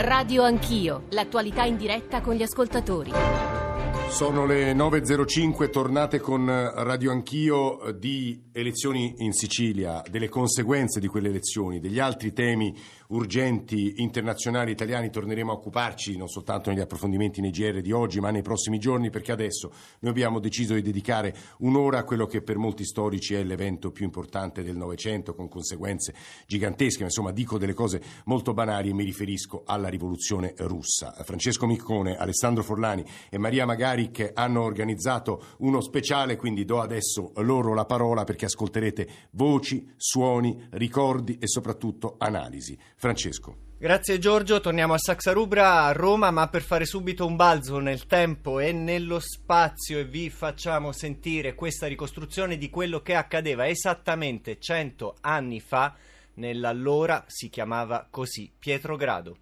Radio Anch'io, l'attualità in diretta con gli ascoltatori. Sono le 9.05, tornate con Radio Anch'io di elezioni in Sicilia, delle conseguenze di quelle elezioni, degli altri temi urgenti internazionali italiani torneremo a occuparci non soltanto negli approfondimenti nei GR di oggi ma nei prossimi giorni perché adesso noi abbiamo deciso di dedicare un'ora a quello che per molti storici è l'evento più importante del Novecento con conseguenze gigantesche, insomma dico delle cose molto banali e mi riferisco alla rivoluzione russa. Francesco Miccone, Alessandro Forlani e Maria Magaric hanno organizzato uno speciale quindi do adesso loro la parola perché ascolterete voci, suoni, ricordi e soprattutto analisi. Francesco. Grazie Giorgio, torniamo a Saxarubra a Roma, ma per fare subito un balzo nel tempo e nello spazio e vi facciamo sentire questa ricostruzione di quello che accadeva esattamente cento anni fa nell'allora si chiamava così Pietrogrado.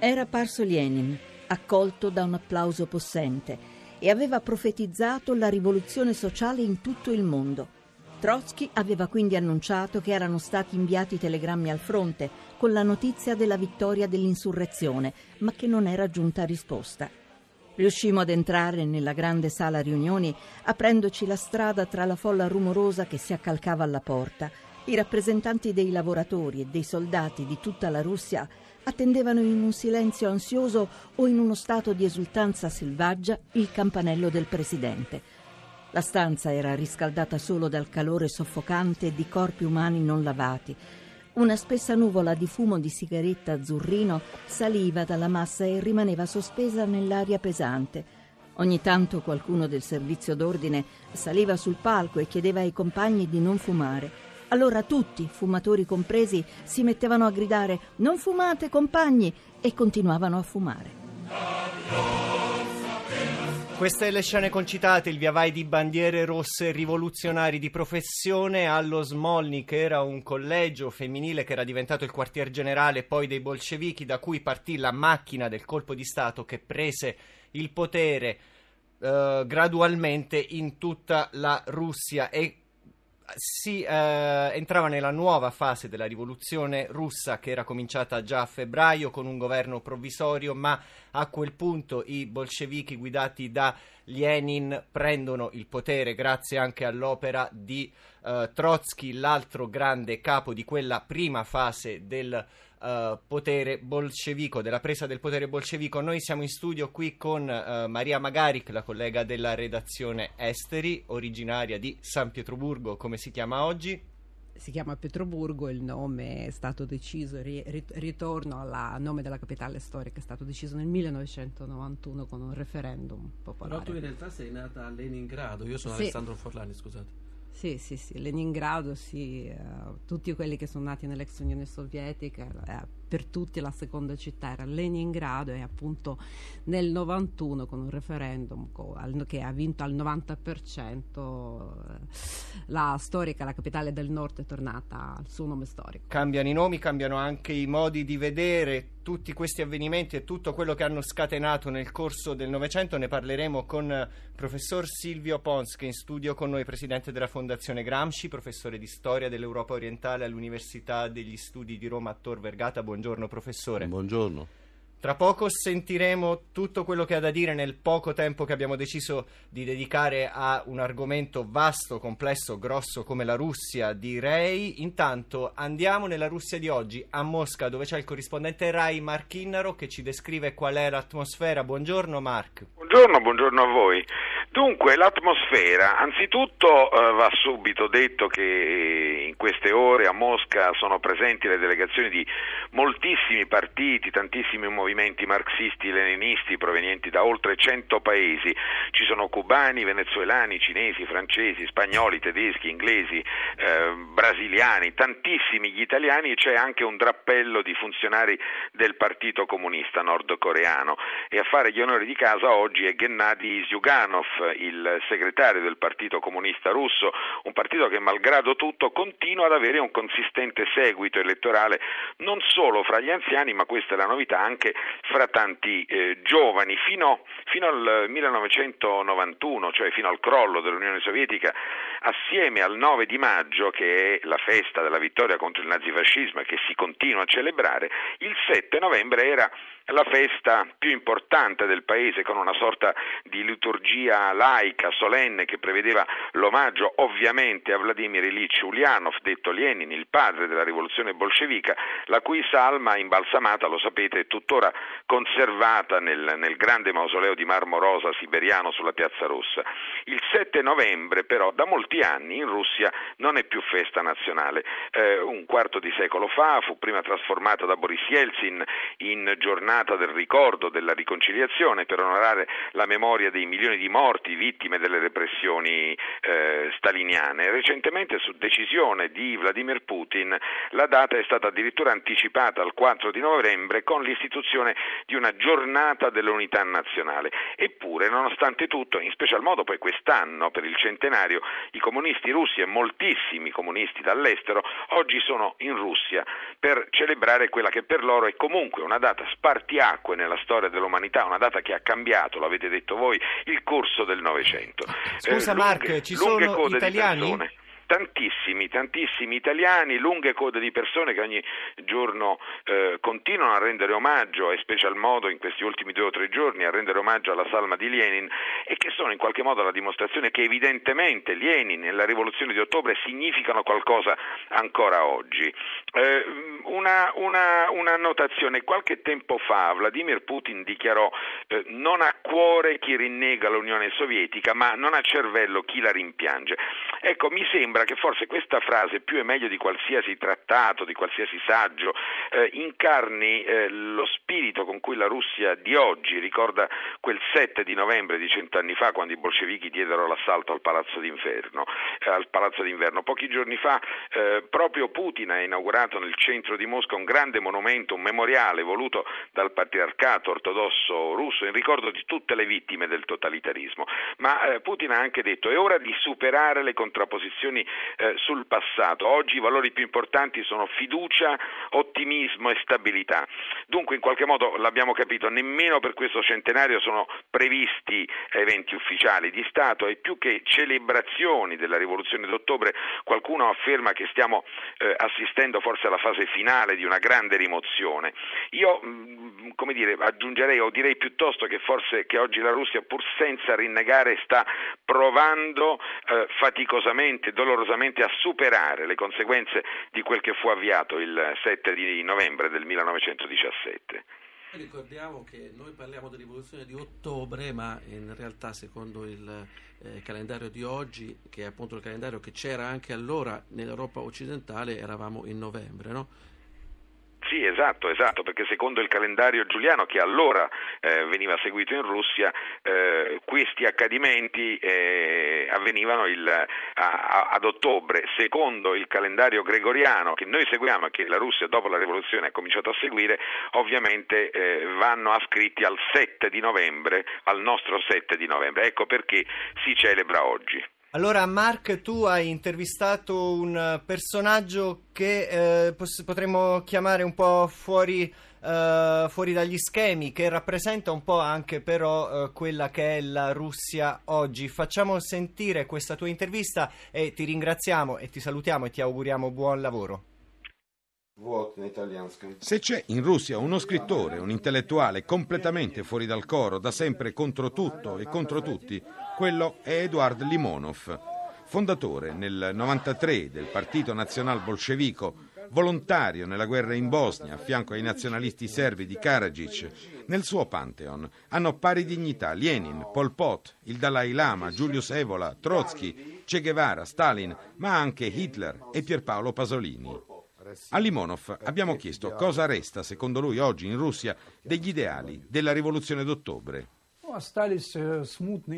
Era apparso Lenin, accolto da un applauso possente, e aveva profetizzato la rivoluzione sociale in tutto il mondo. Trotsky aveva quindi annunciato che erano stati inviati telegrammi al fronte con la notizia della vittoria dell'insurrezione, ma che non era giunta risposta. Riuscimmo ad entrare nella grande sala riunioni aprendoci la strada tra la folla rumorosa che si accalcava alla porta. I rappresentanti dei lavoratori e dei soldati di tutta la Russia attendevano in un silenzio ansioso o in uno stato di esultanza selvaggia il campanello del presidente. La stanza era riscaldata solo dal calore soffocante di corpi umani non lavati. Una spessa nuvola di fumo di sigaretta azzurrino saliva dalla massa e rimaneva sospesa nell'aria pesante. Ogni tanto qualcuno del servizio d'ordine saliva sul palco e chiedeva ai compagni di non fumare. Allora tutti, fumatori compresi, si mettevano a gridare Non fumate, compagni! e continuavano a fumare. Queste le scene concitate, il via vai di bandiere rosse rivoluzionari di professione allo Smolny, che era un collegio femminile che era diventato il quartier generale poi dei bolscevichi, da cui partì la macchina del colpo di Stato che prese il potere eh, gradualmente in tutta la Russia. E si eh, entrava nella nuova fase della rivoluzione russa che era cominciata già a febbraio con un governo provvisorio, ma a quel punto i bolscevichi guidati da Lenin prendono il potere grazie anche all'opera di eh, Trotsky, l'altro grande capo di quella prima fase del uh, potere bolscevico, della presa del potere bolscevico. Noi siamo in studio qui con uh, Maria Magaric, la collega della redazione Esteri, originaria di San Pietroburgo, come si chiama oggi si chiama Pietroburgo, il nome è stato deciso, ri, ritorno al nome della capitale storica, è stato deciso nel 1991 con un referendum popolare. Però tu in realtà sei nata a Leningrado, io sono sì. Alessandro Forlani, scusate. Sì, sì, sì, Leningrado, sì, uh, tutti quelli che sono nati nell'ex Unione Sovietica, uh, per tutti la seconda città era Leningrado e appunto nel 91 con un referendum che ha vinto al 90% la storica, la capitale del nord è tornata al suo nome storico. Cambiano i nomi, cambiano anche i modi di vedere tutti questi avvenimenti e tutto quello che hanno scatenato nel corso del Novecento. Ne parleremo con il professor Silvio Pons che è in studio con noi, presidente della Fondazione Gramsci, professore di storia dell'Europa orientale all'Università degli Studi di Roma a Tor Vergata. Buongiorno. Buongiorno professore. Buongiorno. Tra poco sentiremo tutto quello che ha da dire nel poco tempo che abbiamo deciso di dedicare a un argomento vasto, complesso, grosso come la Russia, direi. Intanto andiamo nella Russia di oggi, a Mosca, dove c'è il corrispondente Rai Mark Innaro che ci descrive qual è l'atmosfera. Buongiorno Mark. Buongiorno, buongiorno a voi. Dunque, l'atmosfera, anzitutto eh, va subito detto che in queste ore a Mosca sono presenti le delegazioni di moltissimi partiti, tantissimi movimenti marxisti-leninisti provenienti da oltre 100 paesi. Ci sono cubani, venezuelani, cinesi, francesi, spagnoli, tedeschi, inglesi, eh, brasiliani, tantissimi gli italiani e c'è anche un drappello di funzionari del Partito Comunista nordcoreano e a fare gli onori di casa oggi è Gennady Zyuganov, il segretario del Partito Comunista Russo, un partito che malgrado tutto continua ad avere un consistente seguito elettorale non solo fra gli anziani, ma questa è la novità, anche fra tanti eh, giovani. Fino, fino al 1991, cioè fino al crollo dell'Unione Sovietica, assieme al 9 di maggio, che è la festa della vittoria contro il nazifascismo e che si continua a celebrare, il 7 novembre era la festa più importante del paese con una sorta di liturgia laica, solenne che prevedeva l'omaggio ovviamente a Vladimir Ilyich Ulyanov, detto Lenin, il padre della rivoluzione bolscevica, la cui salma imbalsamata, lo sapete, è tuttora conservata nel, nel grande mausoleo di marmo rosa siberiano sulla Piazza Rossa. Il 7 novembre però da molti anni in Russia non è più festa nazionale. Eh, un quarto di secolo fa fu prima trasformata da Boris Yeltsin in giornata del ricordo, della riconciliazione per onorare la memoria dei milioni di morti vittime delle repressioni eh, staliniane. Recentemente su decisione di Vladimir Putin la data è stata addirittura anticipata al 4 di novembre con l'istituzione di una giornata dell'unità nazionale. Eppure, nonostante tutto, in special modo poi quest'anno per il centenario, i comunisti russi e moltissimi comunisti dall'estero oggi sono in Russia per celebrare quella che per loro è comunque una data spartiacque nella storia dell'umanità, una data che ha cambiato, l'avete detto voi, il corso del Novecento. Scusa eh, lunghe, Mark, ci sono italiani? Tantissimi, tantissimi italiani, lunghe code di persone che ogni giorno eh, continuano a rendere omaggio, e special modo in questi ultimi due o tre giorni, a rendere omaggio alla salma di Lenin e che sono in qualche modo la dimostrazione che evidentemente Lenin e la rivoluzione di ottobre significano qualcosa ancora oggi. Eh, una, una, una, notazione, qualche tempo fa Vladimir Putin dichiarò eh, non ha cuore chi rinnega l'Unione Sovietica, ma non ha cervello chi la rimpiange. Ecco, mi sembra sembra che forse questa frase, più e meglio di qualsiasi trattato, di qualsiasi saggio, eh, incarni eh, lo spirito con cui la Russia di oggi ricorda quel 7 di novembre di cent'anni fa, quando i bolscevichi diedero l'assalto al Palazzo d'Inverno. Eh, al Palazzo d'Inverno. Pochi giorni fa eh, proprio Putin ha inaugurato nel centro di Mosca un grande monumento, un memoriale voluto dal patriarcato ortodosso russo in ricordo di tutte le vittime del totalitarismo. Ma eh, Putin ha anche detto è ora di superare le contrapposizioni eh, sul passato. Oggi i valori più importanti sono fiducia, ottimismo e stabilità. Dunque, in qualche modo l'abbiamo capito, nemmeno per questo centenario sono previsti eventi ufficiali di Stato e più che celebrazioni della rivoluzione d'ottobre, qualcuno afferma che stiamo eh, assistendo forse alla fase finale di una grande rimozione. Io mm, come dire, aggiungerei o direi piuttosto che forse che oggi la Russia pur senza rinnegare sta provando eh, faticosamente, dolorosamente dolorosamente a superare le conseguenze di quel che fu avviato il 7 di novembre del 1917. Ricordiamo che noi parliamo di rivoluzione di ottobre, ma in realtà secondo il eh, calendario di oggi, che è appunto il calendario che c'era anche allora nell'Europa occidentale, eravamo in novembre, no? Sì, esatto, esatto, perché secondo il calendario giuliano che allora eh, veniva seguito in Russia, eh, questi accadimenti eh, avvenivano il, a, ad ottobre. Secondo il calendario gregoriano che noi seguiamo e che la Russia dopo la rivoluzione ha cominciato a seguire, ovviamente eh, vanno ascritti al 7 di novembre, al nostro 7 di novembre. Ecco perché si celebra oggi. Allora, Mark, tu hai intervistato un personaggio che eh, potremmo chiamare un po' fuori, eh, fuori, dagli schemi, che rappresenta un po' anche però eh, quella che è la Russia oggi. Facciamo sentire questa tua intervista e ti ringraziamo e ti salutiamo e ti auguriamo buon lavoro. Se c'è in Russia uno scrittore, un intellettuale completamente fuori dal coro, da sempre contro tutto e contro tutti, quello è Eduard Limonov, fondatore nel 93 del Partito Nazional Bolscevico, volontario nella guerra in Bosnia a fianco ai nazionalisti serbi di Karadzic. Nel suo pantheon hanno pari dignità Lenin, Pol Pot, il Dalai Lama, Julius Evola, Trotsky, Che Guevara, Stalin, ma anche Hitler e Pierpaolo Pasolini. A Limonov abbiamo chiesto cosa resta, secondo lui, oggi in Russia degli ideali della rivoluzione d'ottobre.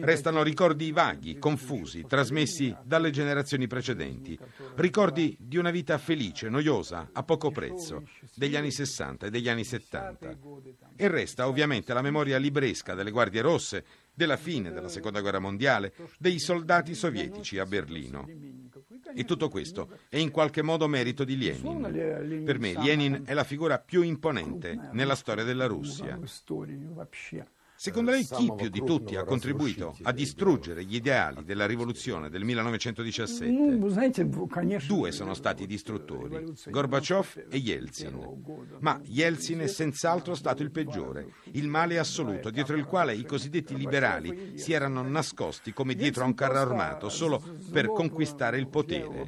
Restano ricordi vaghi, confusi, trasmessi dalle generazioni precedenti. Ricordi di una vita felice, noiosa, a poco prezzo, degli anni 60 e degli anni 70. E resta ovviamente la memoria libresca delle guardie rosse, della fine della seconda guerra mondiale, dei soldati sovietici a Berlino. E tutto questo è in qualche modo merito di Lenin. Per me Lenin è la figura più imponente nella storia della Russia. Secondo lei chi più di tutti ha contribuito a distruggere gli ideali della rivoluzione del 1917? Due sono stati i distruttori, Gorbaciov e Yeltsin. Ma Yeltsin è senz'altro stato il peggiore, il male assoluto, dietro il quale i cosiddetti liberali si erano nascosti come dietro a un carro armato solo per conquistare il potere.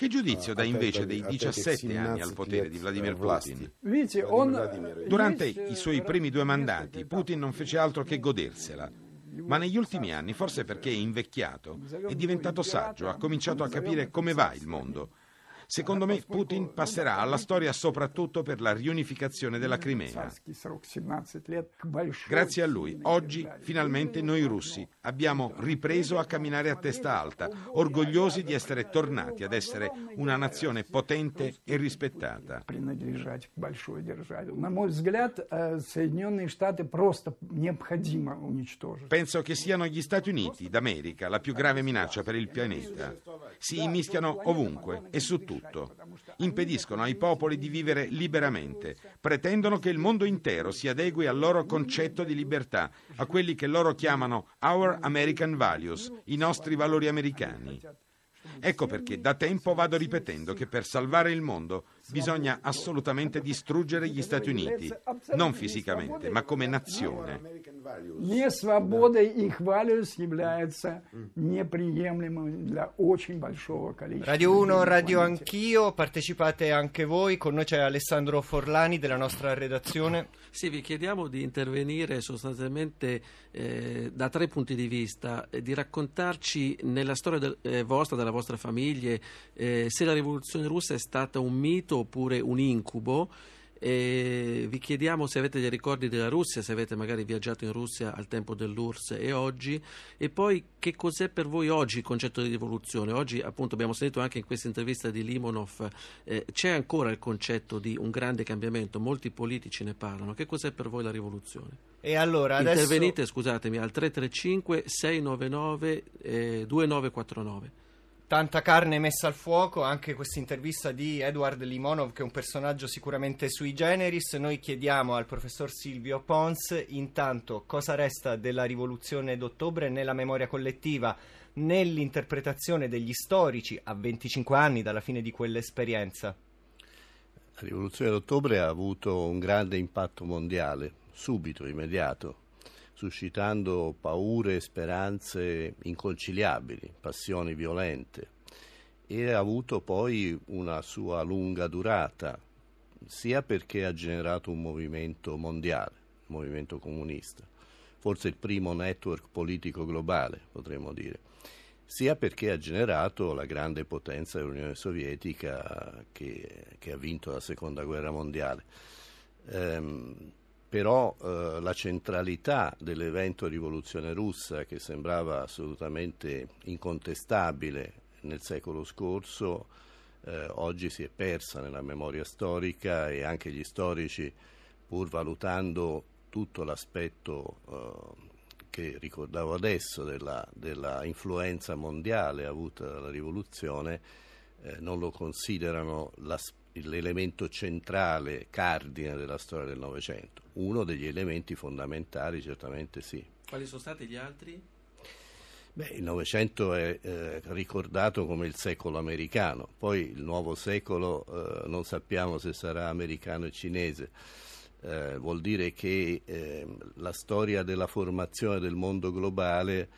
Che giudizio dà invece dei 17 anni al potere di Vladimir Putin? Durante i suoi primi due mandati Putin non fece altro che godersela. Ma negli ultimi anni, forse perché è invecchiato, è diventato saggio, ha cominciato a capire come va il mondo Secondo me Putin passerà alla storia soprattutto per la riunificazione della Crimea. Grazie a lui, oggi finalmente noi russi abbiamo ripreso a camminare a testa alta, orgogliosi di essere tornati ad essere una nazione potente e rispettata. Penso che siano gli Stati Uniti d'America la più grave minaccia per il pianeta. Si immischiano ovunque e su tutto tutto. Impediscono ai popoli di vivere liberamente. Pretendono che il mondo intero si adegui al loro concetto di libertà, a quelli che loro chiamano Our American Values, i nostri valori americani. Ecco perché da tempo vado ripetendo che per salvare il mondo bisogna assolutamente distruggere gli Stati Uniti, non fisicamente, ma come nazione Не свобода их values является неприемлемым для очень большого количества. Radio 1, Radio Anch'io, partecipate anche voi, con noi c'è Alessandro Forlani della nostra redazione. Sì, vi chiediamo di intervenire sostanzialmente eh, da tre punti di vista, eh, di raccontarci nella storia del, eh, vostra, della vostra famiglia, eh, se la rivoluzione russa è stata un mito oppure un incubo. E vi chiediamo se avete dei ricordi della Russia, se avete magari viaggiato in Russia al tempo dell'URSS e oggi, e poi che cos'è per voi oggi il concetto di rivoluzione. Oggi, appunto, abbiamo sentito anche in questa intervista di Limonov, eh, c'è ancora il concetto di un grande cambiamento, molti politici ne parlano. Che cos'è per voi la rivoluzione? E allora adesso... Intervenite, scusatemi, al 335 699 eh, 2949. Tanta carne messa al fuoco, anche questa intervista di Edward Limonov, che è un personaggio sicuramente sui generis. Noi chiediamo al professor Silvio Pons intanto cosa resta della rivoluzione d'ottobre nella memoria collettiva, nell'interpretazione degli storici a 25 anni dalla fine di quell'esperienza. La rivoluzione d'ottobre ha avuto un grande impatto mondiale, subito, immediato suscitando paure e speranze inconciliabili, passioni violente e ha avuto poi una sua lunga durata, sia perché ha generato un movimento mondiale, il movimento comunista, forse il primo network politico globale, potremmo dire, sia perché ha generato la grande potenza dell'Unione Sovietica che, che ha vinto la seconda guerra mondiale. Ehm, però eh, la centralità dell'evento rivoluzione russa, che sembrava assolutamente incontestabile nel secolo scorso, eh, oggi si è persa nella memoria storica e anche gli storici, pur valutando tutto l'aspetto eh, che ricordavo adesso della, della, influenza mondiale avuta dalla rivoluzione, eh, non lo considerano l'aspetto l'elemento centrale, cardine della storia del Novecento. Uno degli elementi fondamentali certamente sì. Quali sono stati gli altri? Beh, il Novecento è eh, ricordato come il secolo americano, poi il nuovo secolo eh, non sappiamo se sarà americano e cinese. Eh, vuol dire che ehm, la storia della formazione del mondo globale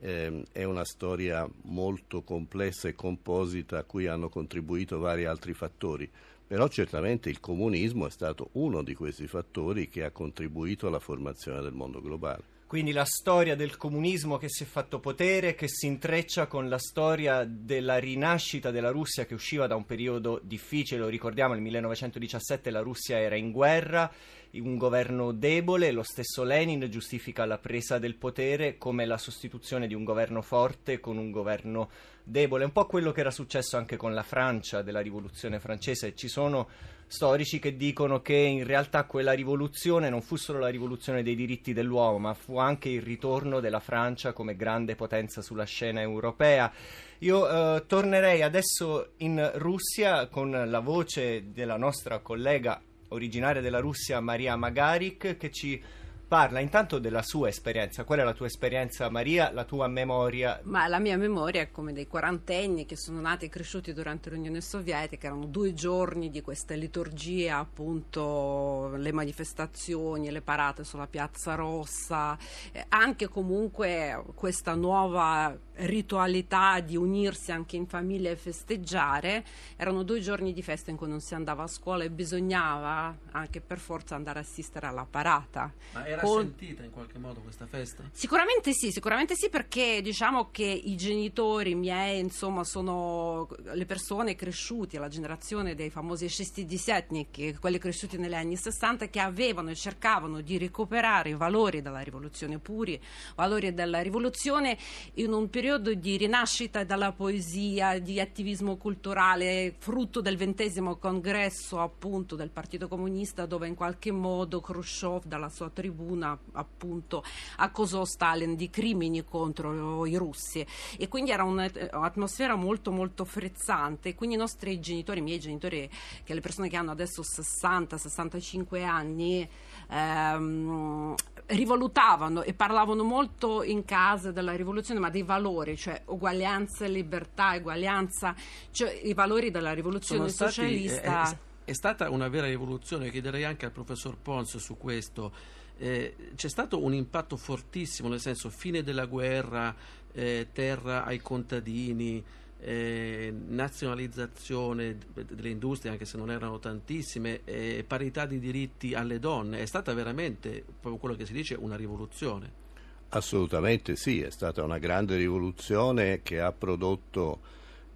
eh, è una storia molto complessa e composita a cui hanno contribuito vari altri fattori, però certamente il comunismo è stato uno di questi fattori che ha contribuito alla formazione del mondo globale. Quindi la storia del comunismo che si è fatto potere, che si intreccia con la storia della rinascita della Russia che usciva da un periodo difficile, lo ricordiamo nel 1917 la Russia era in guerra, un governo debole, lo stesso Lenin giustifica la presa del potere come la sostituzione di un governo forte con un governo debole, un po' quello che era successo anche con la Francia della rivoluzione francese, ci sono storici che dicono che in realtà quella rivoluzione non fu solo la rivoluzione dei diritti dell'uomo, ma fu anche il ritorno della Francia come grande potenza sulla scena europea. Io eh, tornerei adesso in Russia con la voce della nostra collega originaria della Russia, Maria Magarik, che ci parla intanto della sua esperienza. Qual è la tua esperienza, Maria, la tua memoria? Ma la mia memoria è come dei quarantenni che sono nati e cresciuti durante l'Unione Sovietica, erano due giorni di questa liturgia, appunto le manifestazioni, le parate sulla Piazza Rossa, eh, anche comunque questa nuova ritualità di unirsi anche in famiglia e festeggiare, erano due giorni di festa in cui non si andava a scuola e bisognava anche per forza andare a assistere alla parata. Ma era con... sentita in qualche modo questa festa? Sicuramente sì, sicuramente sì perché diciamo che i genitori miei insomma sono le persone cresciute, la generazione dei famosi scistidisetnik, quelli cresciuti negli anni 60 che avevano e cercavano di recuperare i valori della rivoluzione puri, valori della rivoluzione in un periodo di rinascita dalla poesia, di attivismo culturale, frutto del ventesimo congresso appunto del Partito Comunista dove in qualche modo Khrushchev dalla sua tribuna appunto accusò Stalin di crimini contro i russi. E quindi era un'atmosfera molto molto frizzante. Quindi i nostri genitori, i miei genitori che le persone che hanno adesso 60-65 anni ehm, rivalutavano e parlavano molto in casa della rivoluzione, ma dei valori, cioè uguaglianza, libertà, uguaglianza, cioè i valori della rivoluzione stati, socialista. È, è, è, stata una vera rivoluzione, chiederei anche al professor Pons su questo. Eh, c'è stato un impatto fortissimo, nel senso fine della guerra, eh, terra ai contadini, eh, nazionalizzazione delle industrie, anche se non erano tantissime, eh, parità di diritti alle donne, è stata veramente, proprio quello che si dice, una rivoluzione. Assolutamente sì, è stata una grande rivoluzione che ha prodotto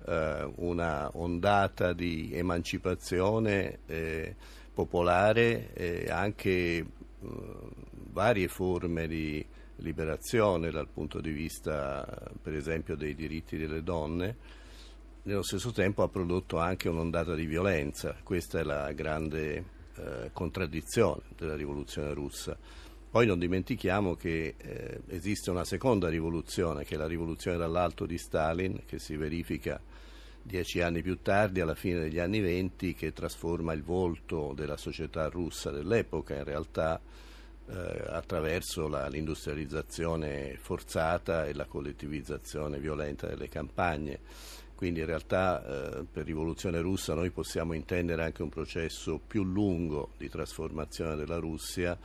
eh, una ondata di emancipazione eh, popolare e anche varie forme di liberazione dal punto di vista per esempio dei diritti delle donne, nello stesso tempo ha prodotto anche un'ondata di violenza, questa è la grande eh, contraddizione della rivoluzione russa. Poi non dimentichiamo che eh, esiste una seconda rivoluzione, che è la rivoluzione dall'alto di Stalin, che si verifica dieci anni più tardi, alla fine degli anni venti, che trasforma il volto della società russa dell'epoca in realtà eh, attraverso la, l'industrializzazione forzata e la collettivizzazione violenta delle campagne. Quindi in realtà eh, per rivoluzione russa noi possiamo intendere anche un processo più lungo di trasformazione della Russia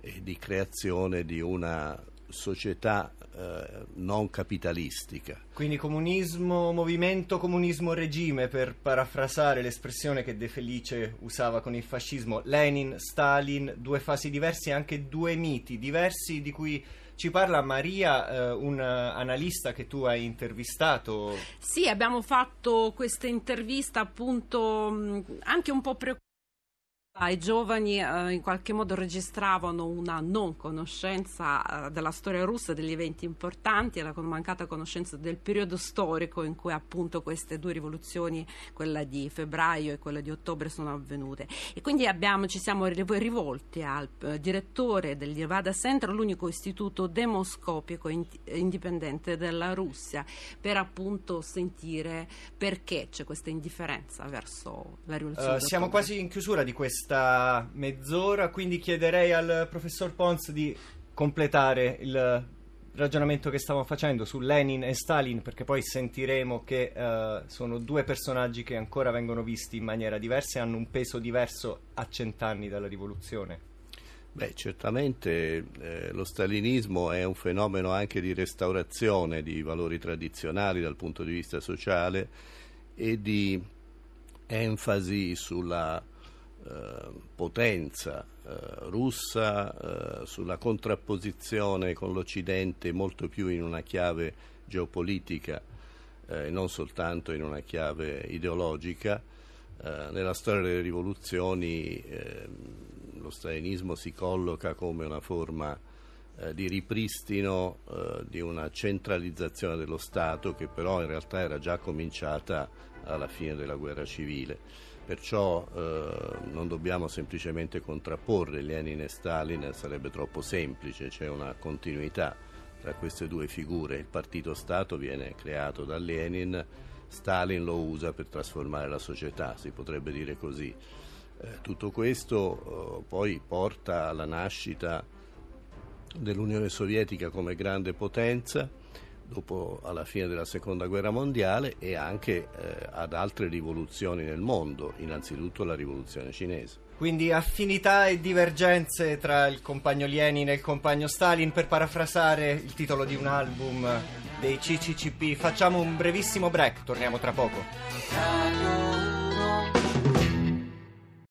e di creazione di una società eh, non capitalistica. Quindi comunismo, movimento, comunismo, regime, per parafrasare l'espressione che De Felice usava con il fascismo, Lenin, Stalin, due fasi diverse e anche due miti diversi di cui ci parla Maria, eh, un analista che tu hai intervistato. Sì, abbiamo fatto questa intervista appunto anche un po' preoccupante i giovani eh, in qualche modo registravano una non conoscenza eh, della storia russa, degli eventi importanti e la mancata conoscenza del periodo storico in cui appunto queste due rivoluzioni, quella di febbraio e quella di ottobre, sono avvenute. E quindi abbiamo, ci siamo rivolti al eh, direttore del Nevada Center, l'unico istituto demoscopico in, indipendente della Russia, per appunto sentire perché c'è questa indifferenza verso la rivoluzione. Uh, siamo quasi in chiusura di questa questa mezz'ora, quindi chiederei al professor Pons di completare il ragionamento che stiamo facendo su Lenin e Stalin, perché poi sentiremo che uh, sono due personaggi che ancora vengono visti in maniera diversa e hanno un peso diverso a cent'anni dalla rivoluzione. Beh, certamente eh, lo stalinismo è un fenomeno anche di restaurazione di valori tradizionali dal punto di vista sociale e di enfasi sulla eh, potenza eh, russa, eh, sulla contrapposizione con l'Occidente molto più in una chiave geopolitica e non soltanto in una chiave ideologica. nella storia delle rivoluzioni ehm, lo stalinismo si colloca come una forma di ripristino di una centralizzazione dello Stato che però in realtà era già cominciata alla fine della guerra civile. Perciò eh, non dobbiamo semplicemente contrapporre Lenin e Stalin, sarebbe troppo semplice, c'è una continuità tra queste due figure. Il partito Stato viene creato da Lenin, Stalin lo usa per trasformare la società, si potrebbe dire così. Eh, tutto questo eh, poi porta alla nascita dell'Unione Sovietica come grande potenza dopo alla fine della seconda guerra mondiale e anche eh, ad altre rivoluzioni nel mondo, innanzitutto la rivoluzione cinese. Quindi affinità e divergenze tra il compagno Lenin e il compagno Stalin, per parafrasare il titolo di un album dei CCCP. Facciamo un brevissimo break, torniamo tra poco.